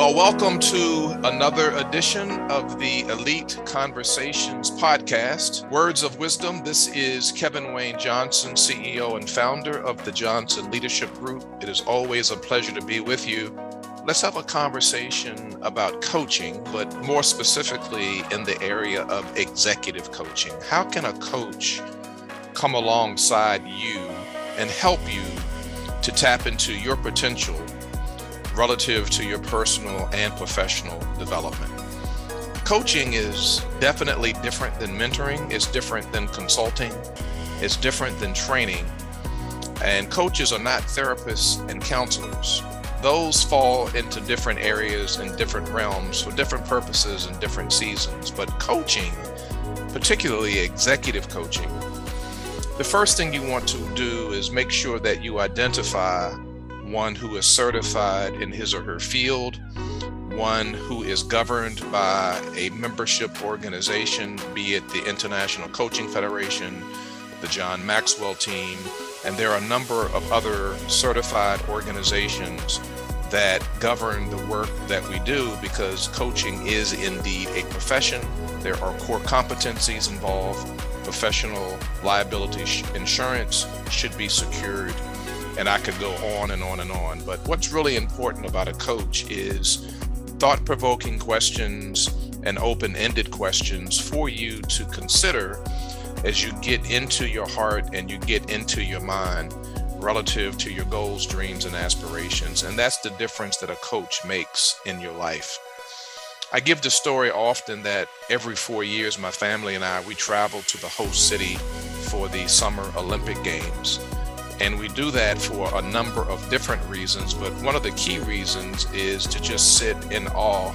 Well, welcome to another edition of the Elite Conversations podcast. Words of Wisdom. This is Kevin Wayne Johnson, CEO and founder of the Johnson Leadership Group. It is always a pleasure to be with you. Let's have a conversation about coaching, but more specifically in the area of executive coaching. How can a coach come alongside you and help you to tap into your potential relative to your personal and professional development. Coaching is definitely different than mentoring, it's different than consulting, it's different than training. And coaches are not therapists and counselors. Those fall into different areas and different realms for different purposes and different seasons. But coaching, particularly executive coaching, the first thing you want to do is make sure that you identify one who is certified in his or her field, one who is governed by a membership organization, be it the International Coaching Federation, the John Maxwell team, and there are a number of other certified organizations that govern the work that we do because coaching is indeed a profession. There are core competencies involved. Professional liability insurance should be secured and I could go on and on and on. But what's really important about a coach is thought provoking questions and open ended questions for you to consider as you get into your heart and you get into your mind relative to your goals, dreams, and aspirations. And that's the difference that a coach makes in your life. I give the story often that every four years, my family and I, we travel to the host city for the Summer Olympic Games. And we do that for a number of different reasons, but one of the key reasons is to just sit in awe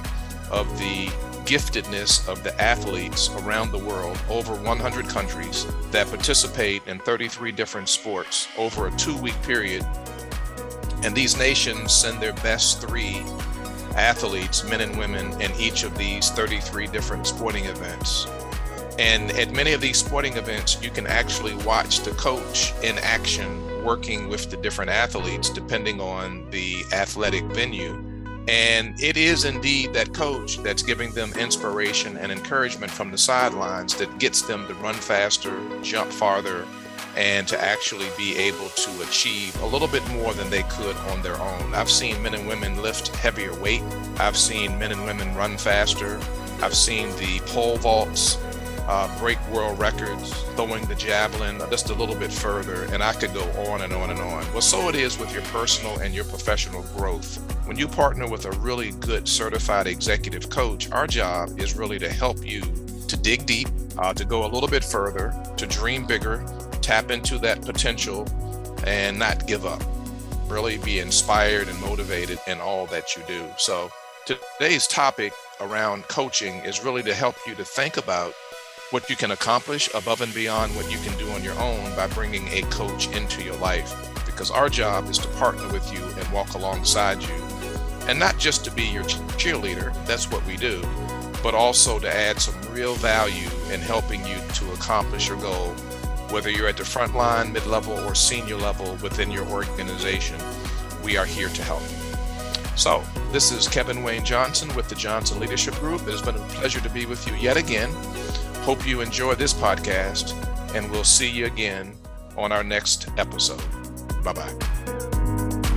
of the giftedness of the athletes around the world, over 100 countries that participate in 33 different sports over a two week period. And these nations send their best three athletes, men and women, in each of these 33 different sporting events. And at many of these sporting events, you can actually watch the coach in action working with the different athletes depending on the athletic venue. And it is indeed that coach that's giving them inspiration and encouragement from the sidelines that gets them to run faster, jump farther, and to actually be able to achieve a little bit more than they could on their own. I've seen men and women lift heavier weight. I've seen men and women run faster. I've seen the pole vaults uh, break world records, throwing the javelin just a little bit further, and I could go on and on and on. Well, so it is with your personal and your professional growth. When you partner with a really good certified executive coach, our job is really to help you to dig deep, uh, to go a little bit further, to dream bigger, tap into that potential, and not give up. Really be inspired and motivated in all that you do. So, today's topic around coaching is really to help you to think about what you can accomplish above and beyond what you can do on your own by bringing a coach into your life. Because our job is to partner with you and walk alongside you. And not just to be your cheerleader, that's what we do, but also to add some real value in helping you to accomplish your goal, whether you're at the front line, mid level, or senior level within your organization. We are here to help. So, this is Kevin Wayne Johnson with the Johnson Leadership Group. It has been a pleasure to be with you yet again. Hope you enjoy this podcast, and we'll see you again on our next episode. Bye bye.